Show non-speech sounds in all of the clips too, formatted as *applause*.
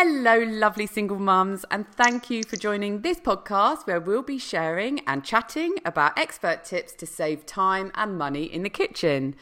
Hello, lovely single mums, and thank you for joining this podcast where we'll be sharing and chatting about expert tips to save time and money in the kitchen.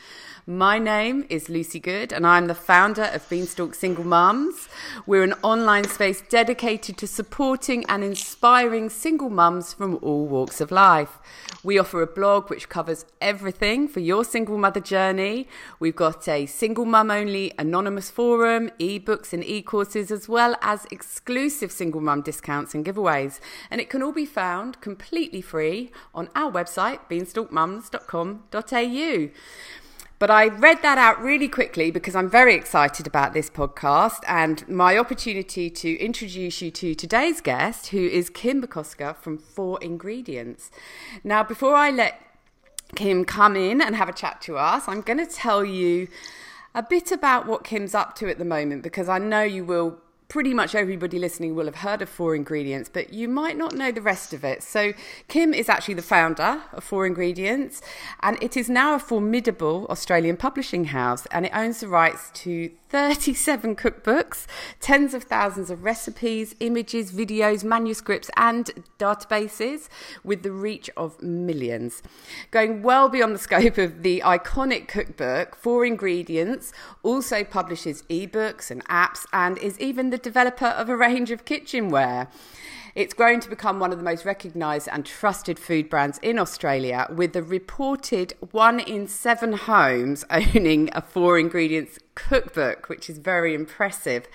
My name is Lucy Good, and I'm the founder of Beanstalk Single Mums. We're an online space dedicated to supporting and inspiring single mums from all walks of life. We offer a blog which covers everything for your single mother journey. We've got a single mum only anonymous forum, ebooks and e courses, as well as exclusive single mum discounts and giveaways. And it can all be found completely free on our website, beanstalkmums.com.au. But I read that out really quickly because I'm very excited about this podcast and my opportunity to introduce you to today's guest, who is Kim McCosker from Four Ingredients. Now, before I let Kim come in and have a chat to us, I'm going to tell you a bit about what Kim's up to at the moment because I know you will pretty much everybody listening will have heard of Four Ingredients, but you might not know the rest of it. So, Kim is actually the founder of Four Ingredients, and it is now a formidable Australian publishing house, and it owns the rights to 37 cookbooks, tens of thousands of recipes, images, videos, manuscripts, and databases with the reach of millions. Going well beyond the scope of the iconic cookbook, Four Ingredients also publishes ebooks and apps and is even the developer of a range of kitchenware. It's grown to become one of the most recognised and trusted food brands in Australia, with the reported one in seven homes *laughs* owning a four ingredients cookbook, which is very impressive.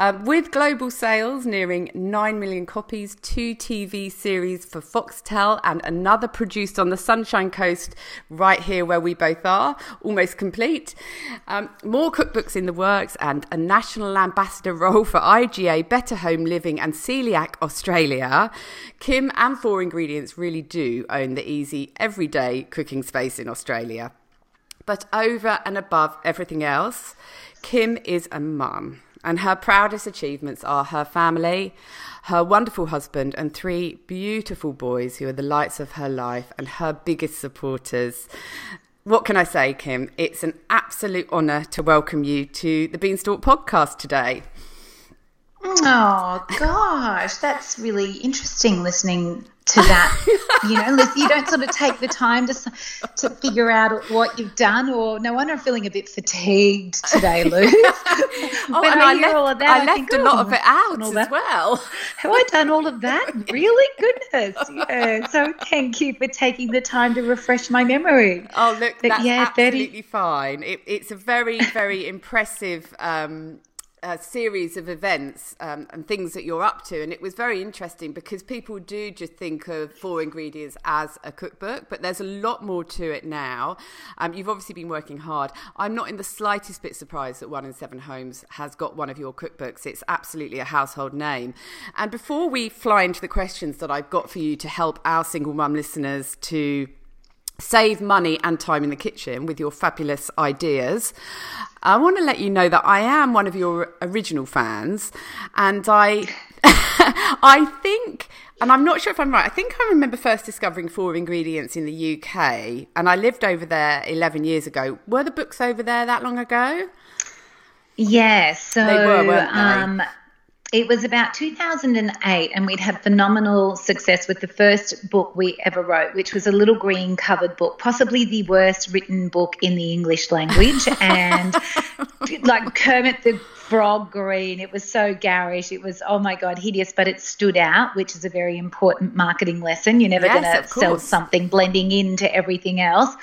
Um, with global sales nearing 9 million copies, two TV series for Foxtel, and another produced on the Sunshine Coast, right here where we both are, almost complete. Um, more cookbooks in the works, and a national ambassador role for IGA, Better Home Living, and Coeliac Australia. Kim and Four Ingredients really do own the easy, everyday cooking space in Australia. But over and above everything else, Kim is a mum. And her proudest achievements are her family, her wonderful husband, and three beautiful boys who are the lights of her life and her biggest supporters. What can I say, Kim? It's an absolute honour to welcome you to the Beanstalk podcast today. Oh gosh, that's really interesting listening to that. you know, you don't sort of take the time to to figure out what you've done. Or no wonder I'm feeling a bit fatigued today, *laughs* Lou. oh, and I, left, all of that, I, I left think, a lot oh, of it out as that. well. Have I done all of that? Really? Goodness. Yeah. So thank you for taking the time to refresh my memory. Oh, look, but that's yeah, absolutely 30... fine. It, it's a very, very impressive um, a series of events um, and things that you're up to. And it was very interesting because people do just think of Four Ingredients as a cookbook, but there's a lot more to it now. Um, you've obviously been working hard. I'm not in the slightest bit surprised that One in Seven Homes has got one of your cookbooks. It's absolutely a household name. And before we fly into the questions that I've got for you to help our single mum listeners to save money and time in the kitchen with your fabulous ideas. I want to let you know that I am one of your original fans, and I, *laughs* I think, and I'm not sure if I'm right. I think I remember first discovering Four Ingredients in the UK, and I lived over there 11 years ago. Were the books over there that long ago? Yeah, so they were, weren't they? Um, it was about 2008 and we'd had phenomenal success with the first book we ever wrote which was a little green covered book possibly the worst written book in the english language. *laughs* And like kermit the frog green it was so garish. It was oh my god hideous but it stood out which is a very important marketing lesson. You're never yes, going to sell something blending into everything else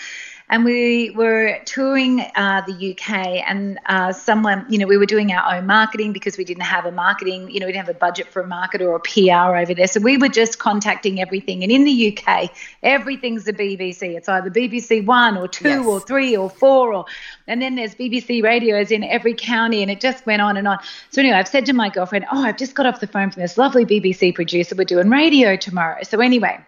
and we were touring uh, the UK, and uh, someone, you know, we were doing our own marketing because we didn't have a marketing, you know, we didn't have a budget for a marketer or a PR over there. So we were just contacting everything. And in the UK, everything's the BBC. It's either BBC One or two yes. or three or four, or and then there's BBC radios in every county, and it just went on and on. So anyway, I've said to my girlfriend, "Oh, I've just got off the phone from this lovely BBC producer. We're doing radio tomorrow." So anyway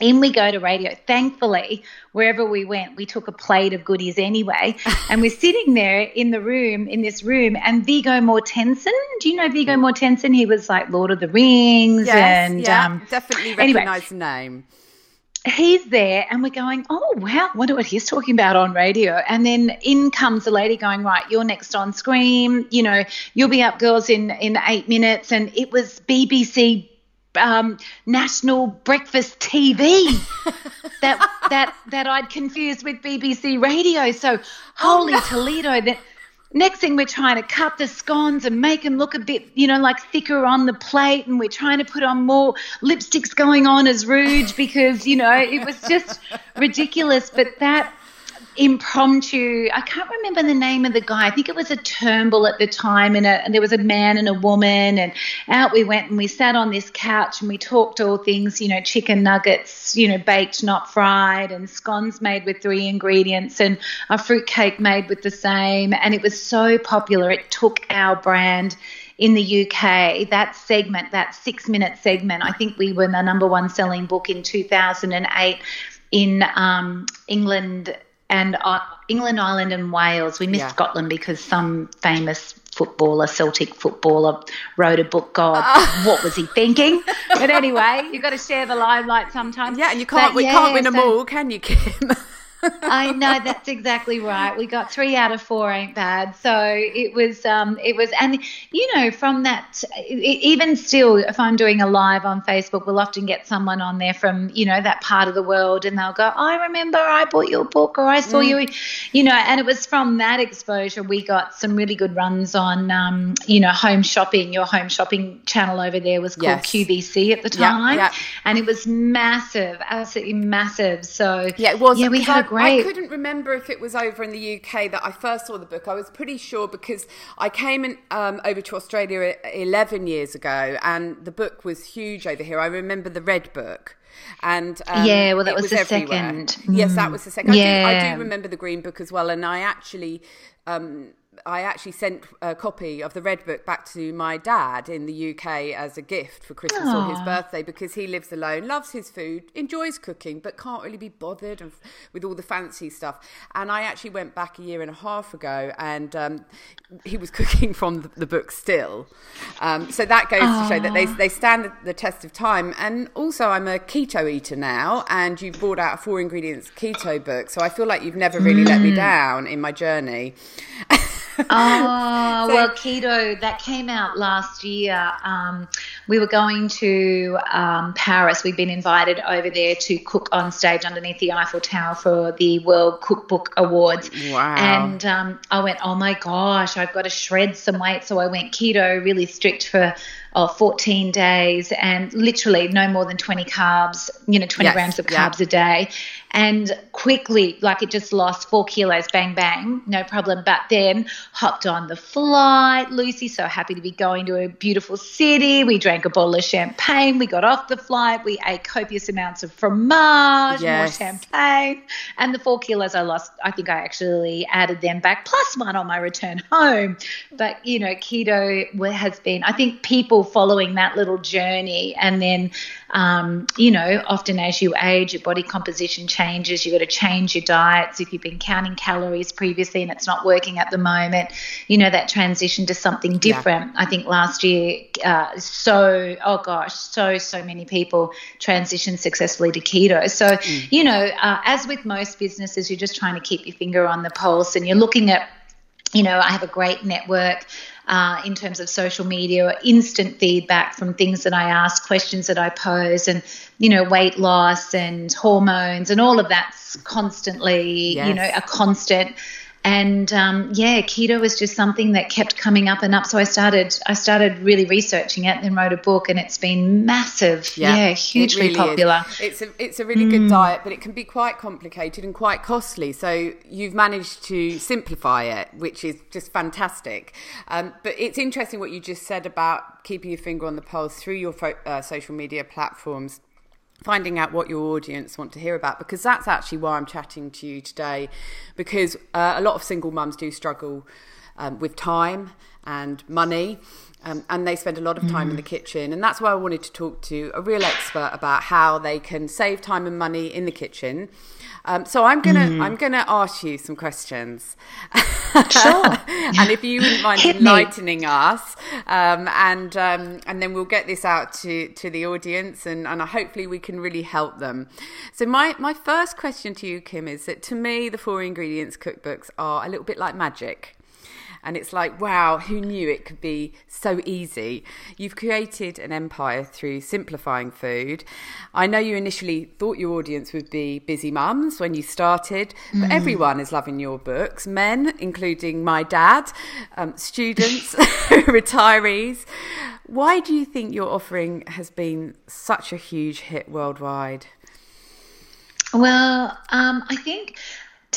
in we go to radio. Thankfully, wherever we went, we took a plate of goodies anyway. *laughs* and we're sitting there in the room, in this room, and Viggo Mortensen. Do you know Viggo Mortensen? He was like Lord of the Rings. Yes, and yeah, um, definitely recognize anyway, the name he's there and we're going, oh, wow, wonder what he's talking about on radio. And then in comes a lady going, right, you're next on Scream. You know, you'll be up, girls, in, in eight minutes. And it was BBC um, national breakfast TV *laughs* that that that I'd confused with BBC radio. So holy oh, no. Toledo! That next thing we're trying to cut the scones and make them look a bit, you know, like thicker on the plate, and we're trying to put on more lipsticks going on as Rouge because you know it was just ridiculous. But that impromptu. I can't remember the name of the guy. I think it was a Turnbull at the time, and, a, and, there was a man and a woman, and out we went, and we sat on this couch and we talked all things, you know, chicken nuggets, you know, baked not fried, and scones made with three ingredients, and a fruit cake made with the same, and it was so popular. It took our brand in the UK, that segment, that six minute segment, I think we were the number one selling book in 2008 in um, England and uh, England, Ireland, and Wales. We missed yeah. Scotland because some famous footballer, Celtic footballer, wrote a book. God, uh. what was he thinking? *laughs* but anyway, you've got to share the limelight sometimes. Yeah, and you can't, but, we yeah, can't win so, them all, can you, Kim? *laughs* I know that's exactly right. We got three out of four ain't bad. So it was, um, it was, and you know, from that, even still, if I'm doing a live on Facebook, we'll often get someone on there from, you know, that part of the world, and they'll go, "I remember I bought your book, or I saw mm. you," you know, and it was from that exposure we got some really good runs on, um, you know, home shopping. Your home shopping channel over there was called yes. QVC at the time, yep, yep. and it was massive, absolutely massive. So yeah, it was. Yeah, we had great. I couldn't remember if it was over in the UK that I first saw the book. I was pretty sure because I came in, um, over to Australia 11 years ago and the book was huge over here. I remember the Red Book. And um, yeah, well, that was, was, the everywhere. second. Yes, that was the second. Yeah. I, do, I do remember the Green Book as well, and I actually um, I actually sent a copy of the Red Book back to my dad in the UK as a gift for Christmas Aww. or his birthday because he lives alone, loves his food, enjoys cooking, but can't really be bothered with all the fancy stuff. And I actually went back a year and a half ago, and um, he was *laughs* cooking from the, the book still. Um, so that goes Aww. to show that they they stand the, test of time. And also, I'm a keto eater now, and you've brought out a four ingredients keto book, so I feel like you've never really mm. let me mm. down in my journey. *laughs* oh, *laughs* so, well, keto, that came out last year. Um, we were going to um, Paris. We'd been invited over there to cook on stage underneath the Eiffel Tower for the World Cookbook Awards. Wow. And um, I went, oh my gosh, I've got to shred some weight. So I went keto, really strict for oh, 14 days and literally no more than 20 carbs, you know, 20 yes, grams of carbs yeah. a day. And quickly, like it just lost four kilos, bang, bang, no problem. But then hopped on the flight. Lucy, so happy to be going to a beautiful city. We drank a bottle of champagne. We got off the flight. We ate copious amounts of fromage, yes. more champagne. And the four kilos I lost, I think I actually added them back, plus one on my return home. But, you know, keto has been, I think people following that little journey. And then, um, you know, often as you age, your body composition changes. You've got to change your diets. If you've been counting calories previously and it's not working at the moment, you know, that transition to something different. Yeah. I think last year, uh, so, oh gosh, so, so many people transitioned successfully to keto. So, mm. you know, uh, as with most businesses, you're just trying to keep your finger on the pulse and you're looking at you know, I have a great network uh, in terms of social media, instant feedback from things that I ask, questions that I pose, and you know, weight loss and hormones and all of that's constantly, yes. you know, a constant and um, yeah, keto was just something that kept coming up and up. So I started, I started really researching it, then wrote a book, and it's been massive. Yeah, yeah hugely really popular. Is. It's a, it's a really mm. good diet, but it can be quite complicated and quite costly. So you've managed to simplify it, which is just fantastic. Um, but it's interesting what you just said about keeping your finger on the pulse through your fo- uh, social media platforms finding out what your audience want to hear about because that's actually why I'm chatting to you today because uh, a lot of single mums do struggle um, with time and money. Um, and they spend a lot of time mm. in the kitchen. And that's why I wanted to talk to a real expert about how they can save time and money in the kitchen. Um, so I'm gonna mm. I'm gonna ask you some questions. Sure. *laughs* and if you wouldn't mind Hit enlightening me. us, um, and um, and then we'll get this out to to the audience, and and hopefully we can really help them. So my my first question to you, Kim, is that to me the four ingredients cookbooks are a little bit like magic. And it's like, wow, who knew it could be so easy? You've created an empire through simplifying food. I know you initially thought your audience would be busy mums when you started, but mm. everyone is loving your books men, including my dad, um, students, *laughs* retirees. Why do you think your offering has been such a huge hit worldwide? Well, um, I think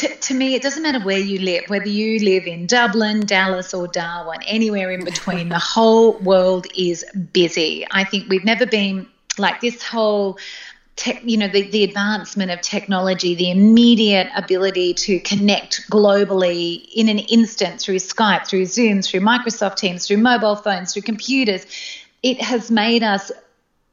to, me, it doesn't matter where you live, whether you live in Dublin, Dallas, or Darwin, anywhere in between, the whole world is busy. I think we've never been like this whole. Tech, you know the, the advancement of technology the immediate ability to connect globally in an instant through skype through zoom through microsoft teams through mobile phones through computers it has made us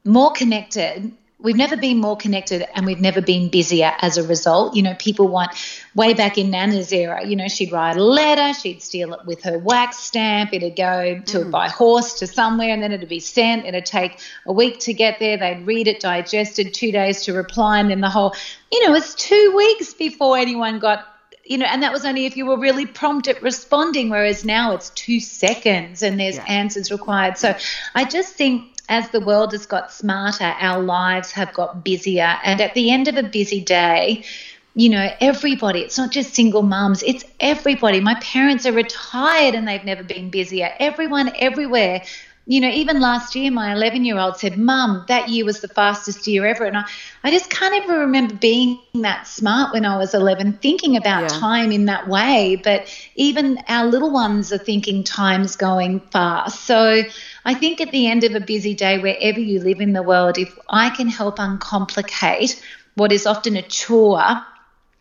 more connected we've never been more connected and we've never been busier as a result. You know, people want way back in Nana's era, you know, she'd write a letter, she'd steal it with her wax stamp, it'd go to mm. by horse to somewhere and then it'd be sent. It'd take a week to get there, they'd read it, digested, two days to reply, and then the whole you know, it's two weeks before anyone got you know, and that was only if you were really prompt at responding, whereas now it's two seconds and there's yeah. answers required. So I just think as the world has got smarter, our lives have got busier. And at the end of a busy day, you know, everybody, it's not just single mums, it's everybody. My parents are retired and they've never been busier. Everyone, everywhere. You know, even last year, my 11 year old said, Mum, that year was the fastest year ever. And I, I just can't ever remember being that smart when I was 11, thinking about yeah. time in that way. But even our little ones are thinking time's going fast. So I think at the end of a busy day, wherever you live in the world, if I can help uncomplicate what is often a chore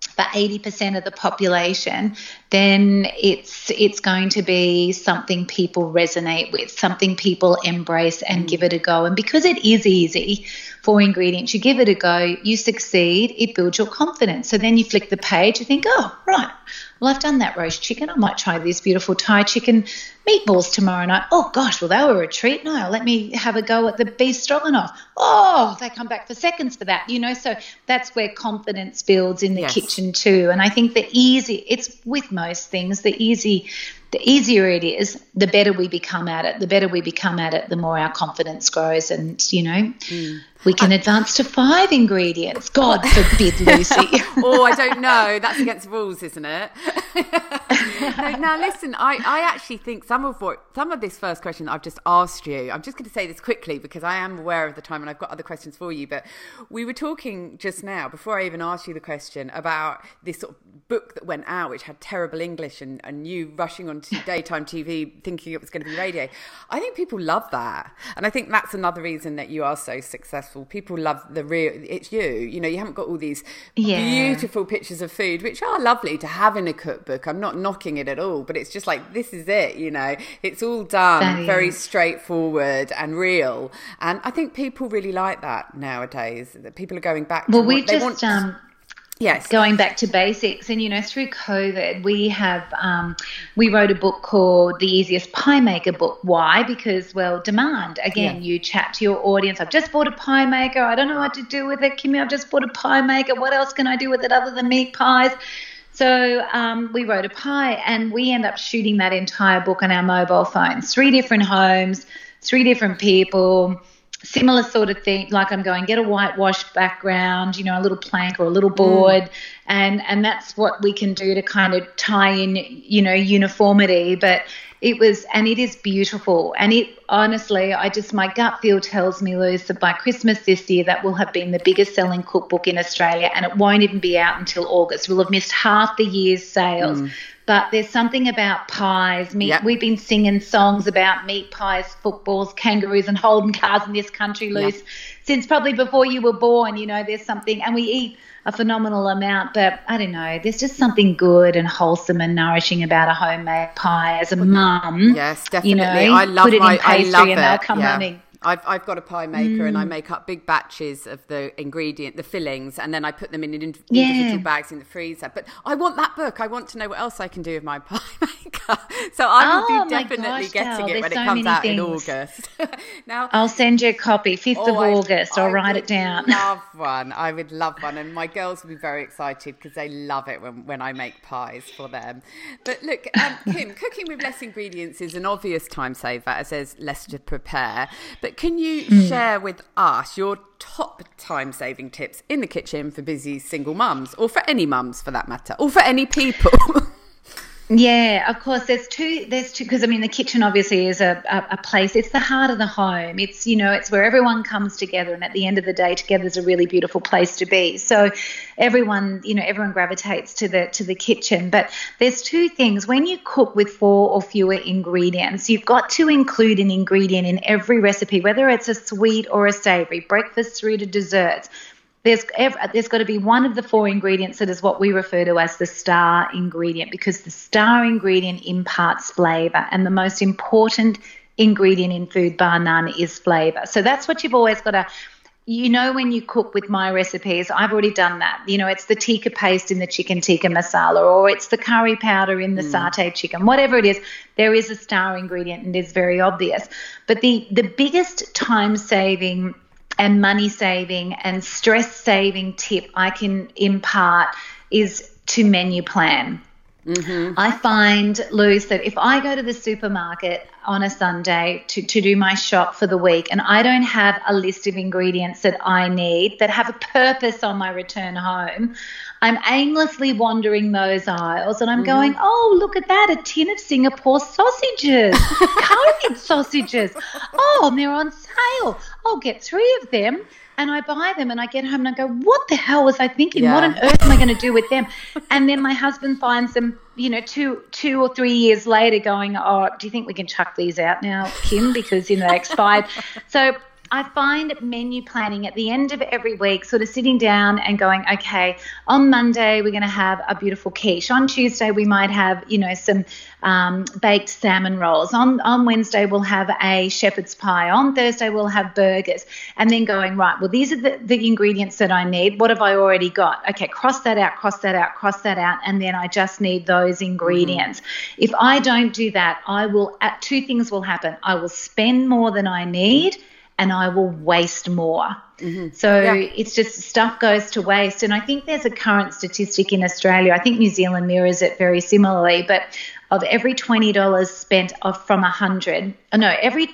for 80% of the population, then it's it's going to be something people resonate with, something people embrace and give it a go. And because it is easy, four ingredients, you give it a go, you succeed, it builds your confidence. So then you flick the page, you think, oh, right, well, I've done that roast chicken. I might try this beautiful Thai chicken meatballs tomorrow night. Oh, gosh, well, they were a treat. Now let me have a go at the beef stroganoff. Oh, they come back for seconds for that, you know. So that's where confidence builds in the yes. kitchen too. And I think the easy, it's with most things, the easy the easier it is, the better we become at it. The better we become at it, the more our confidence grows. And, you know, mm. We can I, advance to five ingredients. God forbid, Lucy. *laughs* oh, I don't know. *laughs* That's against rules, isn't it? *laughs* no, now, listen, I, I actually think some of what, some of this first question I've just asked you, I'm just going to say this quickly because I am aware of the time and I've got other questions for you. But we were talking just now, before I even asked you the question, about this sort of book that went out, which had terrible English and, and you rushing onto daytime TV thinking it was going to be radio. I think people love that. And I think that's another reason that you are so successful. People love the real, it's you. You know, you haven't got all these yeah. beautiful pictures of food, which are lovely to have in a cookbook. I'm not knocking it at all, but it's just like, this is it, you know, it's all done very straightforward and real. And I think people really like that nowadays. That people are going back well, we just, want. Um, Yes. Going back to basics. And, you know, through COVID, we have, um, we wrote a book called The Easiest Pie Maker Book. Why? Because, well, demand. Again, yeah. you chat to your audience. I've just bought a pie maker. I don't know what to do with it. Kimmy, I've just bought a pie maker. What else can I do with it other than meat pies? So um, we wrote a pie and we end up shooting that entire book on our mobile phones. Three different homes, three different people similar sort of thing like i'm going get a whitewash background you know a little plank or a little board. Mm. and and that's what we can do to kind of tie in you know uniformity. But it was and it is beautiful. And it honestly i just my gut feel tells me Luz that by christmas this year that will have been the biggest selling cookbook in australia. And it won't even be out until august. We'll have missed half the year's sales. Mm but there's something about pies. Meat, yep. We've been singing songs about meat pies, footballs, kangaroos, and Holden cars in this country, Luz, yep. since probably before you were born. You know, there's something, and we eat a phenomenal amount, but I don't know. There's just something good and wholesome and nourishing about a homemade pie as a mum. Yes, definitely. You know, I love put it my, in pastry I love and they'll come yeah. running. I've, I've got a pie maker mm. and I mm. make up big batches of the ingredient, the fillings, and then I put them in individual yeah. bags in the freezer. But I want that book. I want to know what else I can do with my *laughs* pie maker. So I will oh, be definitely gosh, getting it when so it comes out things. in August. *laughs* now I'll send you a copy, 5th oh, of August. I, I'll I write it down. *laughs* love one. I would love one. And my girls will be very excited because they love it when, when I make pies for them. But look, um, Kim, cooking with less ingredients is an obvious time saver as there's less to prepare. But but can you mm. share with us your top time saving tips in the kitchen for busy single mums, or for any mums for that matter, or for any people? *laughs* Yeah, of course. There's two. There's two because I mean the kitchen obviously is a, a, a, place. It's the heart of the home. It's you know it's where everyone comes together, and at the end of the day, together is a really beautiful place to be. So everyone you know everyone gravitates to the to the kitchen. But there's two things when you cook with four or fewer ingredients, you've got to include an ingredient in every recipe, whether it's a sweet or a savory, breakfast through to desserts there's there's got to be one of the four ingredients that is what we refer to as the star ingredient because the star ingredient imparts flavor and the most important ingredient in food bar none is flavor. So that's what you've always got to you know when you cook with my recipes i've already done that. You know it's the tikka paste in the chicken tikka masala or it's the curry powder in the mm. satay chicken whatever it is there is a star ingredient and it is very obvious. But the the biggest time saving and money saving and stress saving tip I can impart is to menu plan. Mm-hmm. I find, Luz, that if I go to the supermarket on a Sunday to, to do my shop for the week and I don't have a list of ingredients that I need that have a purpose on my return home, I'm aimlessly wandering those aisles and I'm mm-hmm. going, oh, look at that, a tin of Singapore sausages, *laughs* curried sausages. Oh, and they're on sale. I'll get three of them and I buy them and I get home and I go, what the hell was I thinking? Yeah. What on earth am I going to do with them? and then my husband finds them, you know, two two or three years later, going, oh, do you think we can chuck these out now, Kim, because you know they expired? *laughs* so I find menu planning at the end of every week, sort of sitting down and going, okay, on Monday we're going to have a beautiful quiche. On Tuesday we might have, you know, some um, baked salmon rolls. On on Wednesday we'll have a shepherd's pie. On Thursday we'll have burgers. And then going right, well these are the, the ingredients that I need. What have I already got? Okay, cross that out, cross that out, cross that out, and then I just need those ingredients. Mm-hmm. If I don't do that, I will. Two things will happen. I will spend more than I need and I will waste more. Mm-hmm. So yeah. it's just stuff goes to waste. And I think there's a current statistic in Australia. I think New Zealand mirrors it very similarly, but of every $20 spent of from a hundred, oh no, every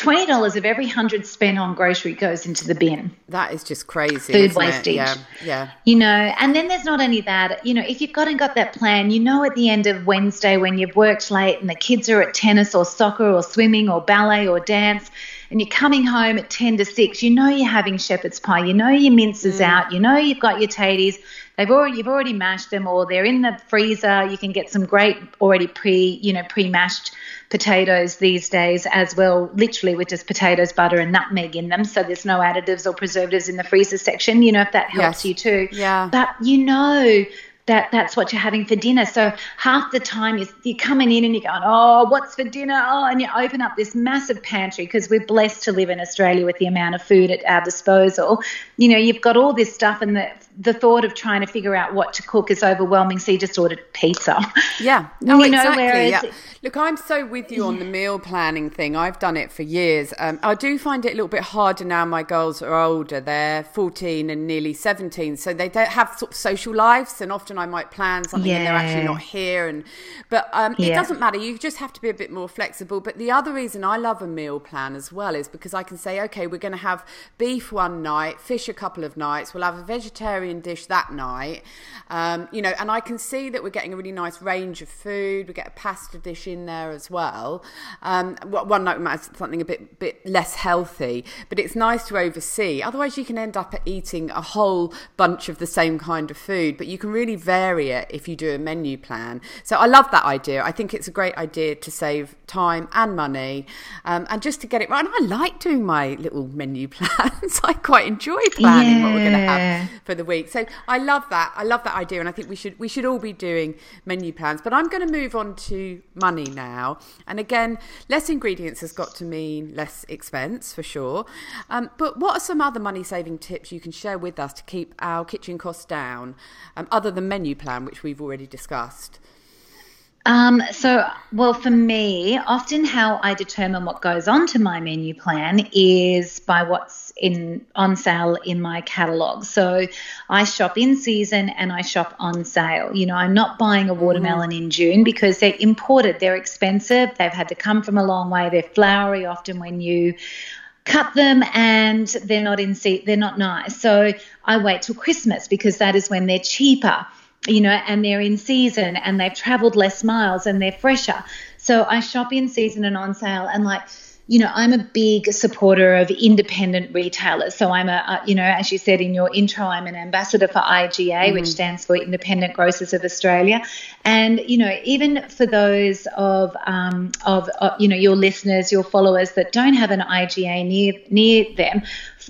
twenty dollars of every hundred spent on grocery goes into the bin. That is just crazy. Food wastage. Yeah, yeah. You know, and then there's not only that. You know, if you've got and got that plan, you know, at the end of Wednesday when you've worked late and the kids are at tennis or soccer or swimming or ballet or dance, and you're coming home at 10 to 6, you know you're having shepherd's pie, you know your mince is mm. out, you know you've got your taties, they've already you've already mashed them or they're in the freezer. You can get some great already pre, you know, pre-mashed potatoes these days as well, literally with just potatoes, butter and nutmeg in them. So there's no additives or preservatives in the freezer section, you know, if that helps yes. you too. Yeah. But you know that that's what you're having for dinner. So half the time you're, you're coming in and you're going, oh, what's for dinner? Oh, and you open up this massive pantry because we're blessed to live in Australia with the amount of food at our disposal. You know, you've got all this stuff and the the thought of trying to figure out what to cook is overwhelming. So you just ordered pizza. Yeah. *laughs* No, you know, exactly. Whereas, yeah. Look, I'm so with you on the meal planning thing. I've done it for years. Um, I do find it a little bit harder now. My girls are older; they're 14 and nearly 17, so they don't have sort of social lives. And often I might plan something, yeah. and they're actually not here. And but um, yeah. it doesn't matter. You just have to be a bit more flexible. But the other reason I love a meal plan as well is because I can say, okay, we're going to have beef one night, fish a couple of nights. We'll have a vegetarian dish that night. Um, you know, and I can see that we're getting a really nice range of food. We get a pasta dish in there as well. Um, one note might have something a bit bit less healthy, but it's nice to oversee. Otherwise, you can end up eating a whole bunch of the same kind of food. But you can really vary it if you do a menu plan. So I love that idea. I think it's a great idea to save time and money, um, and just to get it right. And I like doing my little menu *laughs* plans. I quite enjoy planning yeah. what we're going to have for the week week. So I love that. I love that idea, and I think we should we should all be doing menu plans. But I'm going to move on to money now. And again, less ingredients has got to mean less expense for sure. Um, but what are some other money saving tips you can share with us to keep our kitchen costs down, um, other than menu plan, which we've already discussed? Um, so, well, for me, often how I determine what goes onto my menu plan is by what's in on sale in my catalog. So, I shop in season and I shop on sale. You know, I'm not buying a watermelon in June because they're imported. They're expensive. They've had to come from a long way. They're flowery often when you cut them and they're not in seat. They're not nice. So, I wait till Christmas because that is when they're cheaper you know, and they're in season and they've traveled less miles and they're fresher. So I shop in season and on sale and like you know, I'm a big supporter of independent retailers. So I'm a, you know, as you said in your intro, I'm an ambassador for IGA, mm-hmm. which stands for Independent Grocers of Australia. And you know, even for those of, um, of, of you know your listeners, your followers that don't have an IGA near near them,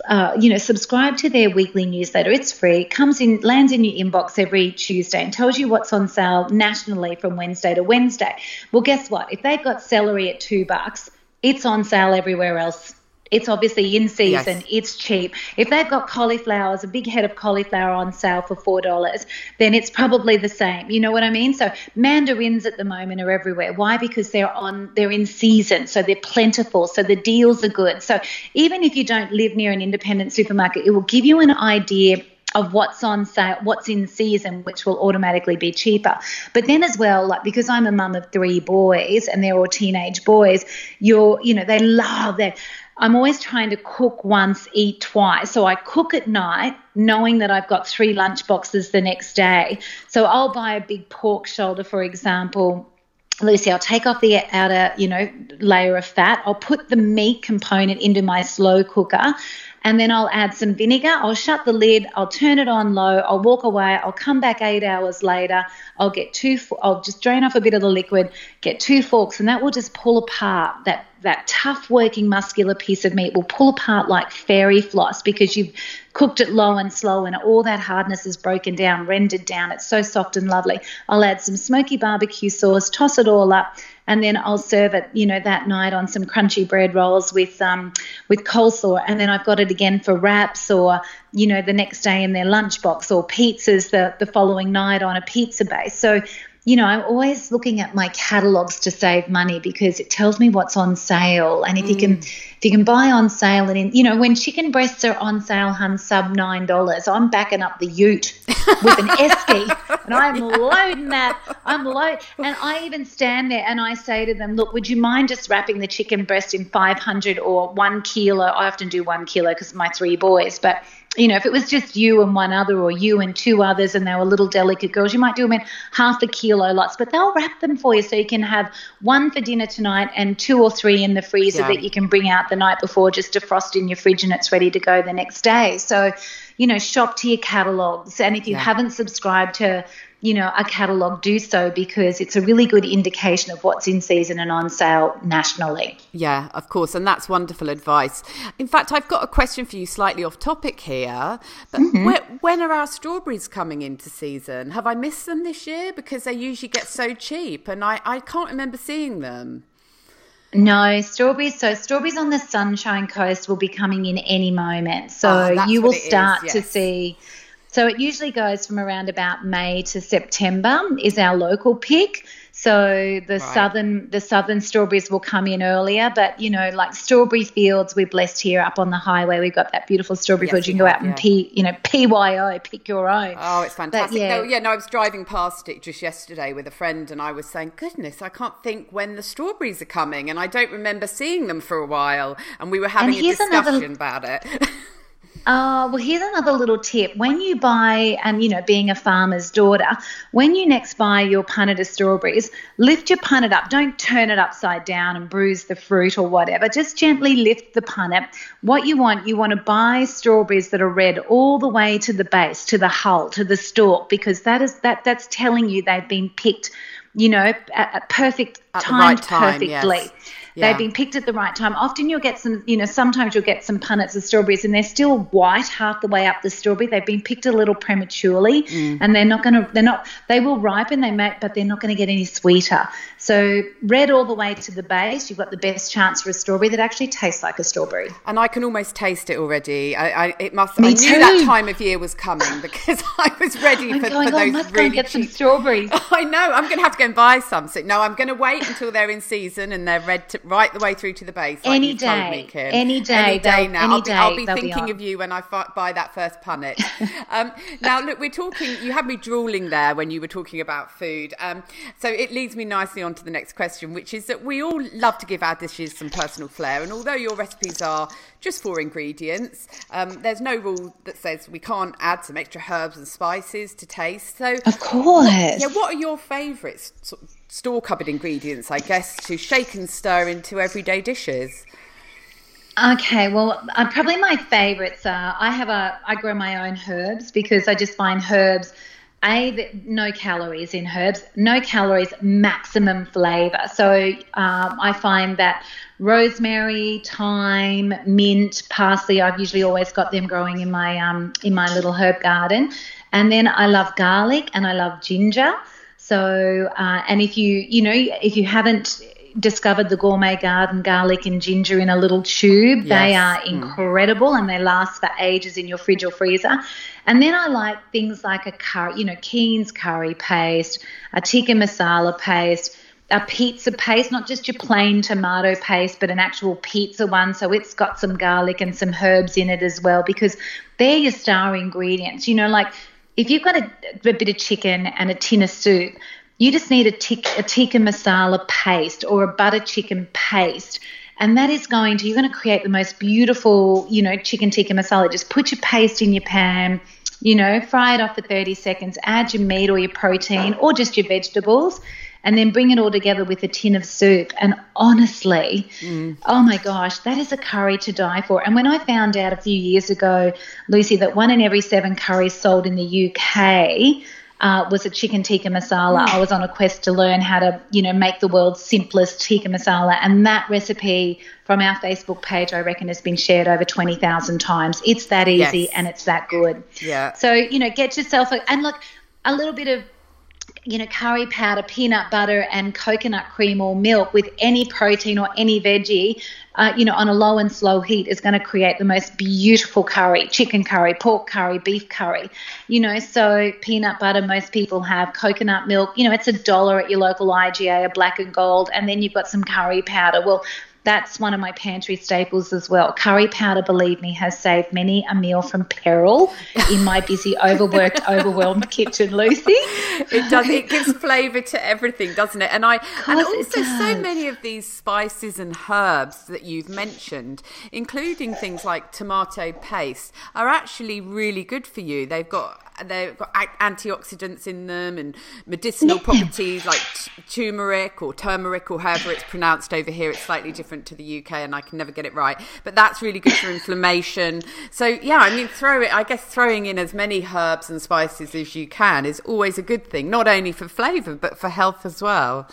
uh, you know, subscribe to their weekly newsletter. It's free. Comes in, lands in your inbox every Tuesday and tells you what's on sale nationally from Wednesday to Wednesday. Well, guess what? If they've got celery at two bucks, it's on sale everywhere else. It's obviously in season. Yes. It's cheap. If they've got cauliflowers, a big head of cauliflower on sale for four dollars, then it's probably the same. You know what I mean? So mandarins at the moment are everywhere. Why? Because they're on they're in season, so they're plentiful, so the deals are good. So even if you don't live near an independent supermarket, it will give you an idea of what's on sale, what's in season, which will automatically be cheaper. But then as well, like because I'm a mum of three boys and they're all teenage boys, you're, you know, they love that. I'm always trying to cook once, eat twice. So I cook at night, knowing that I've got three lunch boxes the next day. So I'll buy a big pork shoulder, for example, Lucy, I'll take off the outer, you know, layer of fat. I'll put the meat component into my slow cooker and then I'll add some vinegar. I'll shut the lid. I'll turn it on low. I'll walk away. I'll come back eight hours later. I'll get two. I'll just drain off a bit of the liquid, get two forks, and that will just pull apart that that tough working muscular piece of meat will pull apart like fairy floss because you've cooked it low and slow and all that hardness is broken down, rendered down. It's so soft and lovely. I'll add some smoky barbecue sauce, toss it all up, and then I'll serve it, you know, that night on some crunchy bread rolls with um, with coleslaw, and then I've got it again for wraps or you know the next day in their lunchbox or pizzas the the following night on a pizza base. So you know, I'm always looking at my catalogs to save money because it tells me what's on sale. And if mm. you can, mm. if you can buy on sale, and in, you know, when chicken breasts are on sale, hun, sub nine dollars, I'm backing up the Ute with an *laughs* esky, and I'm loading that. I'm load, and I even stand there and I say to them, look, would you mind just wrapping the chicken breast in 500 or one kilo? I often do one kilo because my three boys, but you know, if it was just you and one other or you and two others and they were little delicate girls, you might do them in half a kilo lots, but they'll wrap them for you so you can have one for dinner tonight and two or three in the freezer yeah. that you can bring out the night before just to frost in your fridge and it's ready to go the next day. So, you know, shop to your catalogs. And if you yeah. haven't subscribed to you know, a catalogue, do so because it's a really good indication of what's in season and on sale nationally. Yeah, of course. And that's wonderful advice. In fact, I've got a question for you slightly off topic here. But mm-hmm. when, when are our strawberries coming into season? Have I missed them this year? Because they usually get so cheap and I, I can't remember seeing them. No, strawberries. So strawberries on the Sunshine Coast will be coming in any moment. So oh, you will start is, yes. to see so it usually goes from around about May to September is our local pick. So the right. southern the southern strawberries will come in earlier, but you know, like strawberry fields, we're blessed here up on the highway. We've got that beautiful strawberry yes, field. You can go out yeah. and p you know PYO, pick your own. Oh, it's fantastic. But, yeah. No, yeah, no, I was driving past it just yesterday with a friend, and I was saying, goodness, I can't think when the strawberries are coming, and I don't remember seeing them for a while. And we were having a discussion another... about it. *laughs* Uh, well, here's another little tip. When you buy, and you know, being a farmer's daughter, when you next buy your punnet of strawberries, lift your punnet up. Don't turn it upside down and bruise the fruit or whatever. Just gently lift the punnet. What you want, you want to buy strawberries that are red all the way to the base, to the hull, to the stalk, because that is that that's telling you they've been picked, you know, at, at perfect timed right time, perfectly. Yes Yeah. They've been picked at the right time. Often you'll get some, you know, sometimes you'll get some punnets of strawberries and they're still white half the way up the strawberry. They've been picked a little prematurely mm. and they're not going to, they're not, they will ripen, they may, but they're not going to get any sweeter. So red all the way to the base, you've got the best chance for a strawberry that actually tastes like a strawberry. And I can almost taste it already. I, I it must. Me I knew that time of year was coming *laughs* because I was ready I'm for, going, for those oh, must really go get cheap. some strawberries. *laughs* I know. I'm going to have to go and buy some. So, no, I'm going to wait until they're in season and they're red to, right the way through to the base. Like any day, me, any day, any day now. Any I'll be, I'll be thinking be of you when I buy that first punnet. *laughs* um, now, look, we're talking. You had me drooling there when you were talking about food. Um, so it leads me nicely on to the next question, which is that we all love to give our dishes some personal flair, and although your recipes are just four ingredients. Um, there's no rule that says we can't add some extra herbs and spices to taste. So, of course, what, yeah. What are your favourites? Sort of store cupboard ingredients, I guess, to shake and stir into everyday dishes. Okay, well, uh, probably my favourites are I have a I grow my own herbs because I just find herbs a no calories in herbs no calories maximum flavor. So um, i find that rosemary thyme mint parsley i've usually always got them growing in my um, in my little herb garden. And then i love garlic and i love ginger so uh, and if you you know if you haven't discovered the gourmet garden garlic and ginger in a little tube. Yes. They are mm. incredible mm. and they last for ages in your fridge or freezer. And then I like things like a curry, you know, Keen's curry paste, a tikka masala paste, a pizza paste, not just your plain tomato paste, but an actual pizza one. So it's got some garlic and some herbs in it as well, because they're your star ingredients. You know, like if you've got a, a bit of chicken and a tin of soup, you just need a, tick, a tikka masala paste or a butter chicken paste. And that is going to, you're going to create the most beautiful, you know, chicken tikka masala. Just put your paste in your pan, you know, fry it off for 30 seconds, add your meat or your protein or just your vegetables, and then bring it all together with a tin of soup. And honestly, mm. oh my gosh, that is a curry to die for. And when I found out a few years ago, Lucy, that one in every seven curries sold in the UK, uh, was a chicken tikka masala. I was on a quest to learn how to, you know, make the world's simplest tikka masala, and that recipe from our Facebook page, I reckon, has been shared over twenty thousand times. It's that easy yes. and it's that good. Yeah. So you know, get yourself a, and look a little bit of you know, curry powder, peanut butter, and coconut cream or milk with any protein or any veggie, uh, you know, on a low and slow heat is going to create the most beautiful curry chicken curry, pork curry, beef curry. You know, so peanut butter, most people have coconut milk, you know, it's a dollar at your local IGA, a black and gold, and then you've got some curry powder. Well, that's one of my pantry staples as well. Curry powder, believe me, has saved many a meal from peril in my busy, overworked, *laughs* overwhelmed kitchen, Lucy. It does. It gives flavour to everything, doesn't it? And I and also so many of these spices and herbs that you've mentioned, including things like tomato paste, are actually really good for you. They've got they've got antioxidants in them and medicinal properties like t- turmeric or turmeric or however it's pronounced over here. It's slightly different to the UK, and I can never get it right. But that's really good for inflammation. So yeah, I mean, throw it. I guess throwing in as many herbs and spices as you can is always a good thing, not only for flavour but for health as well.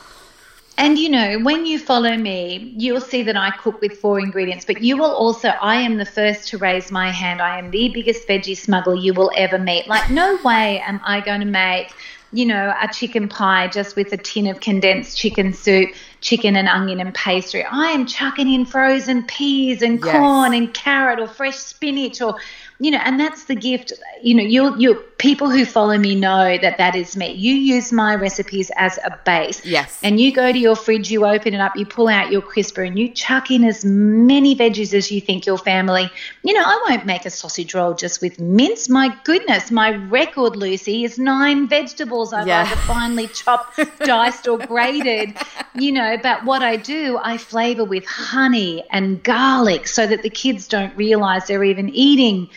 And you know, when you follow me, you'll see that I cook with four ingredients, but you will also, I am the first to raise my hand. I am the biggest veggie smuggler you will ever meet. Like, no way am I going to make, you know, a chicken pie just with a tin of condensed chicken soup, chicken and onion and pastry. I am chucking in frozen peas and yes. corn and carrot or fresh spinach or you know, and that's the gift. You know, you you people who follow me know that that is me. You use my recipes as a base. Yes. And you go to your fridge, you open it up, you pull out your crisper, and you chuck in as many veggies as you think your family. You know, I won't make a sausage roll just with mince. My goodness, my record, Lucy, is nine vegetables I've yeah. either finely chopped, *laughs* diced, or grated. You know, but what I do, I flavor with honey and garlic so that the kids don't realize they're even eating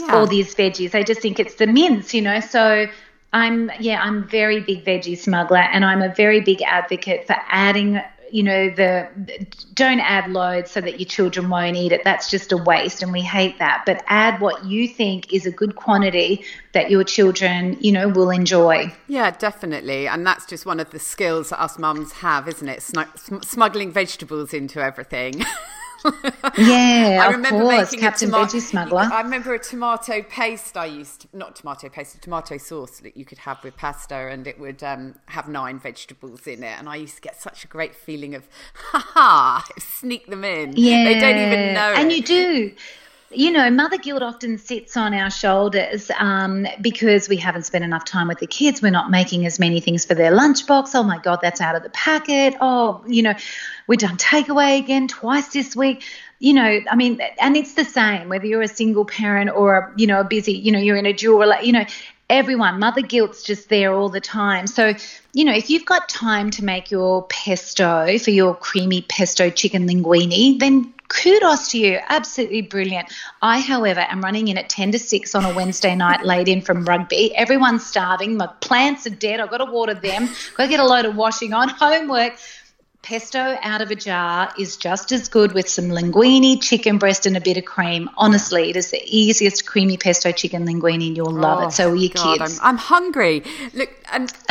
yeah. all these veggies. They just think it's the mince, you know. So I'm yeah, I'm very big veggie smuggler, and I'm a very big advocate for adding you know the don't add loads so that your children won't eat it that's just a waste and we hate that but add what you think is a good quantity that your children you know will enjoy yeah definitely and that's just one of the skills that us mums have isn't it smuggling vegetables into everything *laughs* yeah, *laughs* I remember course, making Captain toma- Veggie Smuggler. I remember a tomato paste I used, not tomato paste, a tomato sauce that you could have with pasta, and it would um, have nine vegetables in it. And I used to get such a great feeling of, *laughs* ha ha, sneak them in. Yeah, they don't even know. And it. you do you know, mother guilt often sits on our shoulders um, because we haven't spent enough time with the kids. We're not making as many things for their lunchbox. Oh my God, that's out of the packet. Oh, you know, we've done takeaway again twice this week. You know, I mean, and it's the same whether you're a single parent or a, you know, a busy, you know, you're in a dual, you know, everyone, mother guilt's just there all the time. So, you know, if you've got time to make your pesto for your creamy pesto chicken linguine, then kudos to you. Absolutely brilliant. I, however, am running in at 10 to 6 on a Wednesday night late in from rugby. Everyone's starving. My plants are dead. I've got to water them. Got to get a load of washing on. Homework pesto out of a jar is just as good with some linguine, chicken breast, and a bit of cream. Honestly, it is the easiest creamy pesto chicken linguine. You'll love oh, it. So will your God, kids. I'm, I'm, hungry. Look, and *laughs*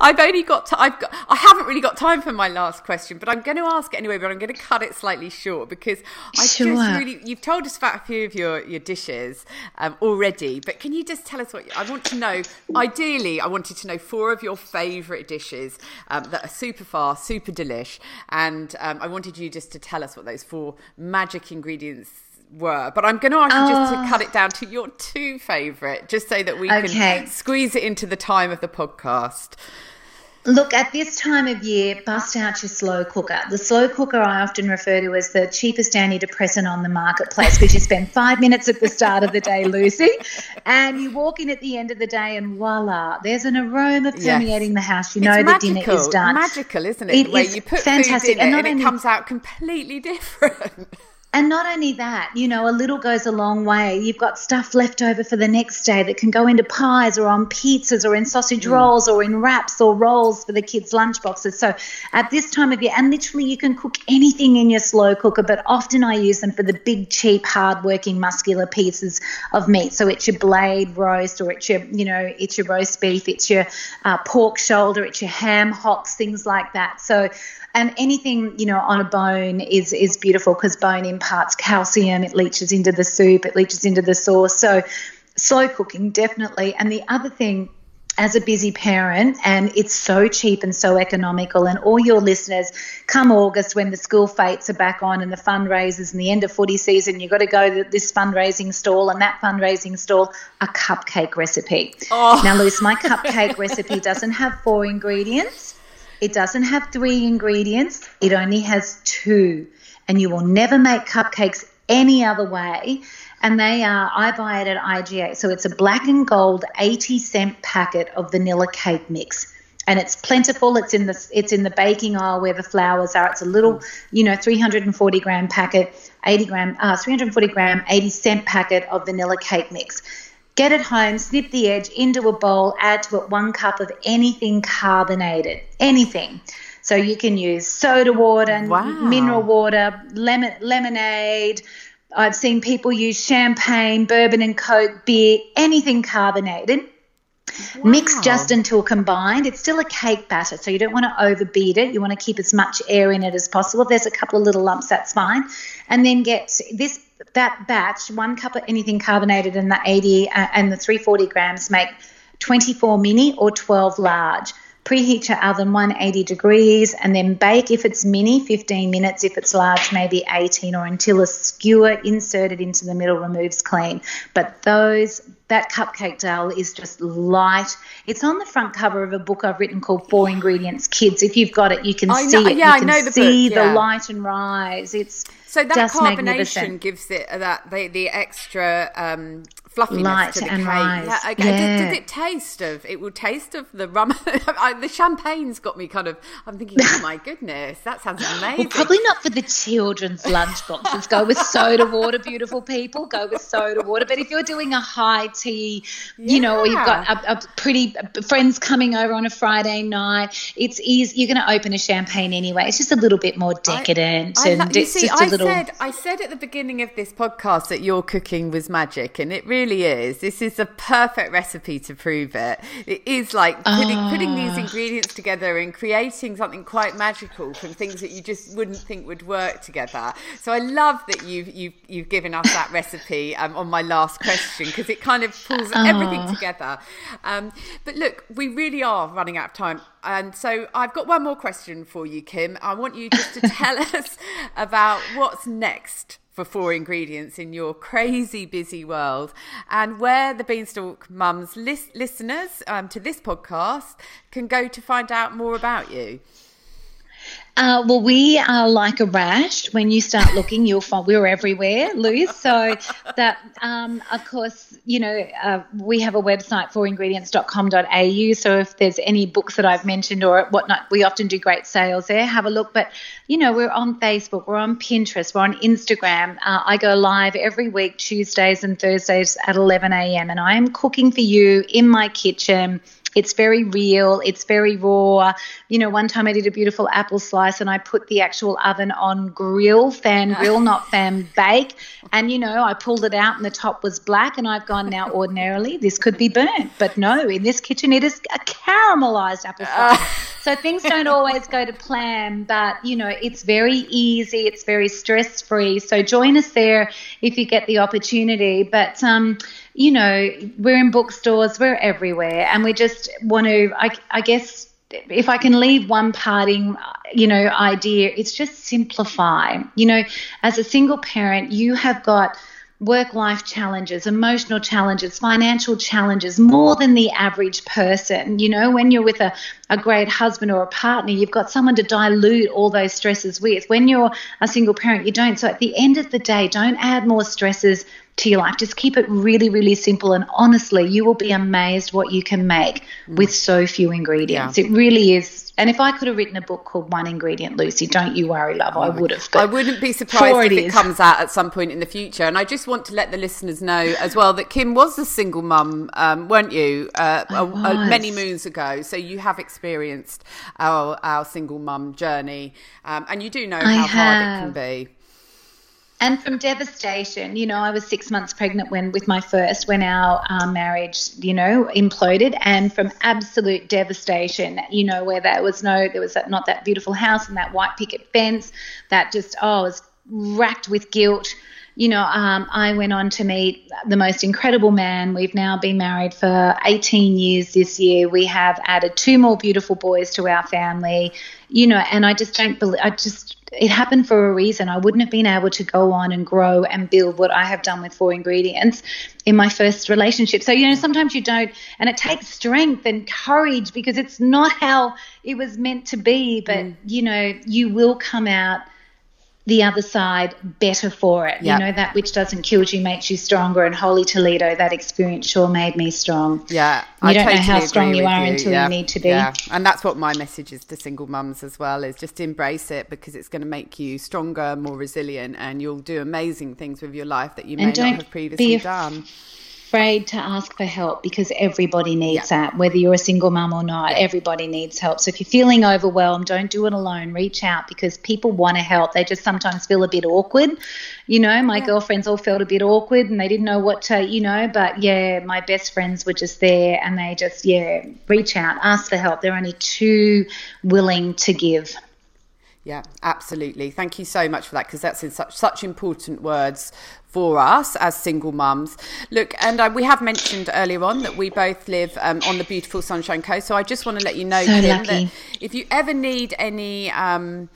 I've only got, to, I've got, I haven't really got time for my last question, but I'm going to ask it anyway. But I'm going to cut it slightly short because I sure. just really, you've told us about a few of your your dishes um, already, but can you just tell us what I want to know? Ideally, I wanted to know four of your favourite dishes um, that are super fast super delish. And um, I wanted you just to tell us what those four magic ingredients were. But I'm going to ask you just to ah. cut it down to your two favourite, just so that we okay. can squeeze it into the time of the podcast. Look, at this time of year, bust out your slow cooker. The slow cooker I often refer to as the cheapest antidepressant on the marketplace because you spend five minutes at the start of the day, Lucy, and you walk in at the end of the day and voila, there's an aroma permeating yes. the house. You know it's the dinner is done. Magical, isn't it? It Where is you put fantastic. food in and, it and it comes out completely different. *laughs* And not only that, you know, a little goes a long way. You've got stuff left over for the next day that can go into pies or on pizzas or in sausage mm. rolls or in wraps or rolls for the kids' lunchboxes. So at this time of year, and literally you can cook anything in your slow cooker, but often I use them for the big, cheap, hard-working, muscular pieces of meat. So it's your blade roast or it's your, you know, it's your roast beef, it's your uh, pork shoulder, it's your ham hocks, things like that. So and anything you know on a bone is is beautiful because bone imparts calcium it leaches into the soup it leaches into the sauce so slow cooking definitely and the other thing as a busy parent, and it's so cheap and so economical. And all your listeners, come August when the school fetes are back on and the fundraisers and the end of footy season, you've got to go to this fundraising stall and that fundraising stall, a cupcake recipe. Oh. Now, Luce, my cupcake recipe doesn't have four ingredients. It doesn't have three ingredients, it only has two. And you will never make cupcakes any other way. And they are, I buy it at IGA. So it's a black and gold 80 cent packet of vanilla cake mix. And it's plentiful. It's in the it's in the baking aisle where the flours are. It's a little, you know, 340 gram packet, 80 gram, uh, 340 gram, 80 cent packet of vanilla cake mix. Get it home, snip the edge into a bowl, add to it one cup of anything carbonated, anything. So you can use soda water, wow. mineral water, lemon, lemonade. I've seen people use champagne, bourbon and coke, beer, anything carbonated. Wow. Mix just until combined. It's still a cake batter, so you don't want to overbeat it. You want to keep as much air in it as possible. If there's a couple of little lumps, that's fine. And then get this that batch, one cup of anything carbonated and the 80 uh, and the 340 grams make 24 mini or 12 large. Preheat your oven 180 degrees and then bake if it's mini 15 minutes, if it's large maybe 18 or until a skewer inserted into the middle removes clean. But those that cupcake dough is just light. It's on the front cover of a book I've written called Four Ingredients Kids. If you've got it, you can I see know, it. Yeah, you can I know the see book, yeah. the light and rise. It's so that carbonation gives it that the, the extra um, fluffiness light to the and cake. rise. Yeah, okay. Yeah. Does, does it taste of? It will taste of the rum. *laughs* I- the champagne's got me kind of. I'm thinking, oh my *laughs* goodness, that sounds amazing. Well, probably not for the children's lunchboxes. Go with soda water, beautiful people. Go with soda water. But if you're doing a high tea, you know, or you've got a, a pretty friends coming over on a Friday night, it's easy. You're going to open a champagne anyway. It's just a little bit more decadent, I, I, and you it's see, just a I little. said I said at the beginning of this podcast that your cooking was magic, and it really is. This is a perfect recipe to prove it. It is like putting, putting these Ah. ingredients together and creating something quite magical from things that you just wouldn't think would work together. So I love that you've you've, you've given us that recipe um, on my last question because it kind of pulls everything Ah. together. Um, but look, we really are running out of time. And so I've got one more question for you, Kim. I want you just to tell *laughs* us about what's next for four ingredients in your crazy busy world and where the Beanstalk Mums lis- listeners um, to this podcast can go to find out more about you. Uh, well, we are like a rash. When you start looking, you'll find we're everywhere, Luz. So that, um, of course, you know, uh, we have a website 4ingredients.com.au. So if there's any books that I've mentioned or whatnot, we often do great sales there. Have a look. But, you know, we're on Facebook, we're on Pinterest, we're on Instagram. Uh, I go live every week, Tuesdays and Thursdays at 11 a.m. And I am cooking for you in my kitchen. It's very real. It's very raw. You know, one time I did a beautiful apple slice and I put the actual oven on grill, fan *laughs* grill, not fan bake. And, you know, I pulled it out and the top was black. And I've gone now, ordinarily, this could be burnt. But no, in this kitchen, it is a caramelized apple *laughs* slice. So things don't always go to plan, but, you know, it's very easy. It's very stress free. So join us there if you get the opportunity. But, um, you know, we're in bookstores, we're everywhere, and we just want to, I, I guess, if I can leave one parting, you know, idea, it's just simplify. You know, as a single parent, you have got work life challenges, emotional challenges, financial challenges, more than the average person. You know, when you're with a, a great husband or a partner, you've got someone to dilute all those stresses with. When you're a single parent, you don't. So at the end of the day, don't add more stresses to your life. Just keep it really, really simple. And honestly, you will be amazed what you can make with so few ingredients. Yeah. It really is. And if I could have written a book called One Ingredient Lucy, don't you worry, love, I would have. I wouldn't be surprised if it comes out at some point in the future. And I just want to let the listeners know as well that Kim was a single mum, um, weren't you, uh, a- many moons ago. So you have experienced our our single mum journey, um, and you do know how hard it can be. And from devastation you know i was six months pregnant when with my first when our um, marriage you know imploded. And from absolute devastation you know where there was no there was that, not that beautiful house and that white picket fence that just oh I was racked with guilt you know um, i went on to meet the most incredible man we've now been married for 18 years this year we have added two more beautiful boys to our family you know and i just don't believe i just it happened for a reason. I wouldn't have been able to go on and grow and build what I have done with four ingredients in my first relationship. So, you know, sometimes you don't, and it takes strength and courage because it's not how it was meant to be. But, you know, you will come out the other side better for it. Yeah. You know, that which doesn't kill you makes you stronger. And Holy Toledo, that experience sure made me strong. Yeah, You I don't know how strong you are until you need to be. Yeah, and that's what my message is to single mums as well: is just embrace it because it's going to make you stronger, more resilient, and you'll do amazing things with your life that you may not have previously done. Afraid to ask for help because everybody needs that, whether you're a single mum or not. Everybody needs help. So if you're feeling overwhelmed, don't do it alone. Reach out because people want to help. They just sometimes feel a bit awkward. You know, my girlfriends all felt a bit awkward and they didn't know what to, you know, but yeah, my best friends were just there and they just, yeah, reach out, ask for help. They're only too willing to give. Yeah, absolutely. Thank you so much for that because that's in such such important words for us as single mums. Look, and uh, we have mentioned earlier on that we both live um, on the beautiful Sunshine Coast. So I just want to let you know, So Kim, that if you ever need any um,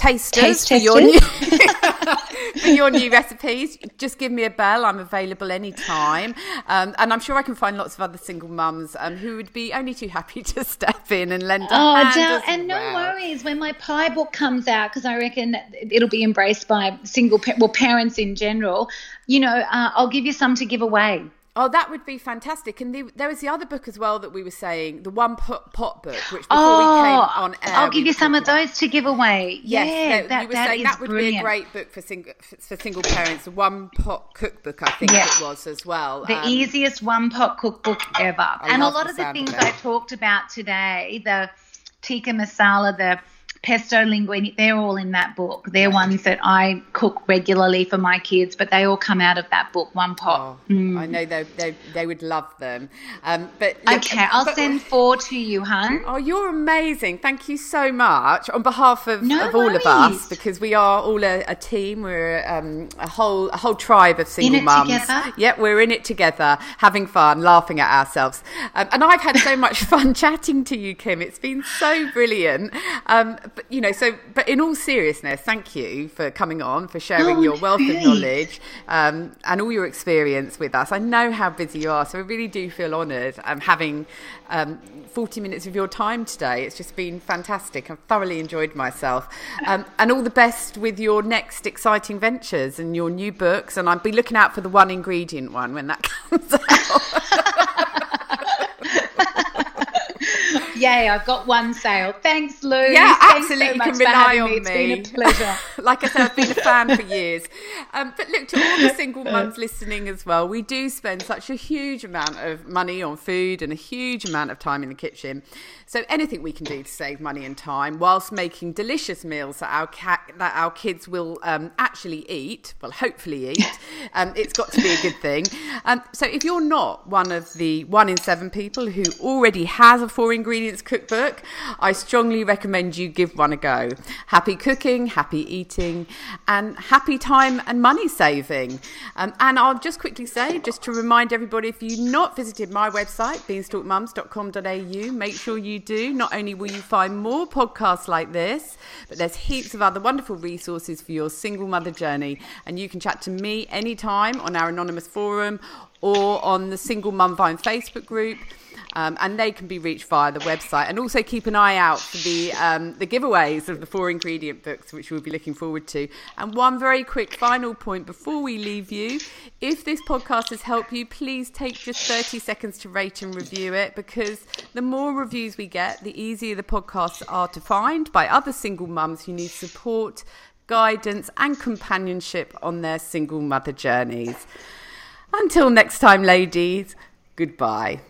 tasters Taste for your new *laughs* for your new recipes, just give me a bell. I'm available anytime, um, and I'm sure I can find lots of other single mums um, who would be only too happy *laughs* to step in and lend a Oh, hand. And no worries when my pie book comes out because I reckon it'll be embraced by single well parents in general. You know, uh, I'll give you some to give away. Oh, that would be fantastic. And the, there was the other book as well that we were saying, the one pot, pot book, which before oh, we came on air, I'll give you some of those to give away. Yes, yeah, that, you were saying that would brilliant. be a great book for single for single parents. The one pot cookbook, I think yeah. it was as well. The um, easiest one pot cookbook ever. I and a lot of the things I talked about today, the tikka masala, the pesto linguine, they're all in that book. They're ones that I cook regularly for my kids, but they all come out of that book, one pot. Oh, mm. I know they, they they would love them. Um, but look, okay, I'll but, send four to you, hun. Oh, you're amazing! Thank you so much on behalf of, no of all of us because we are all a, a team. We're um, a whole a whole tribe of single mums. Together? Yep, we're in it together, having fun, laughing at ourselves. Um, and I've had so much *laughs* fun chatting to you, Kim. It's been so brilliant. But you know, so but in all seriousness, thank you for coming on, for sharing oh, your wealth really? of knowledge um, and all your experience with us. I know how busy you are, so I really do feel honoured um, having um, 40 minutes of your time today. It's just been fantastic. I've thoroughly enjoyed myself, um, and all the best with your next exciting ventures and your new books. And I'll be looking out for the one ingredient one when that *laughs* comes out. *laughs* Yay, I've got one sale. Thanks, Lou. Yeah, Thanks absolutely. So you can rely on me. It's been a pleasure. *laughs* like I said, I've been a fan for years. Um, but look, to all the single *laughs* mums listening as well, we do spend such a huge amount of money on food and a huge amount of time in the kitchen. So anything we can do to save money and time whilst making delicious meals that our cat, that our kids will um, actually eat, well, hopefully eat, *laughs* um, it's got to be a good thing. Um, so if you're not one of the one in seven people who already has a four cookbook, I strongly recommend you give one a go. Happy cooking, happy eating, and happy time and money saving. Um, and I'll just quickly say, just to remind everybody, if you've not visited my website, beanstalkmums.com.au, make sure you do, not only will you find more podcasts like this, but there's heaps of other wonderful resources for your single mother journey. And you can chat to me anytime on our anonymous forum or on the Single Mum Vine Facebook group. Um, and they can be reached via the website. And also keep an eye out for the um, the giveaways of the four ingredient books, which we'll be looking forward to. And one very quick final point before we leave you: if this podcast has helped you, please take just thirty seconds to rate and review it, because the more reviews we get, the easier the podcasts are to find by other single mums who need support, guidance, and companionship on their single mother journeys. Until next time, ladies. Goodbye.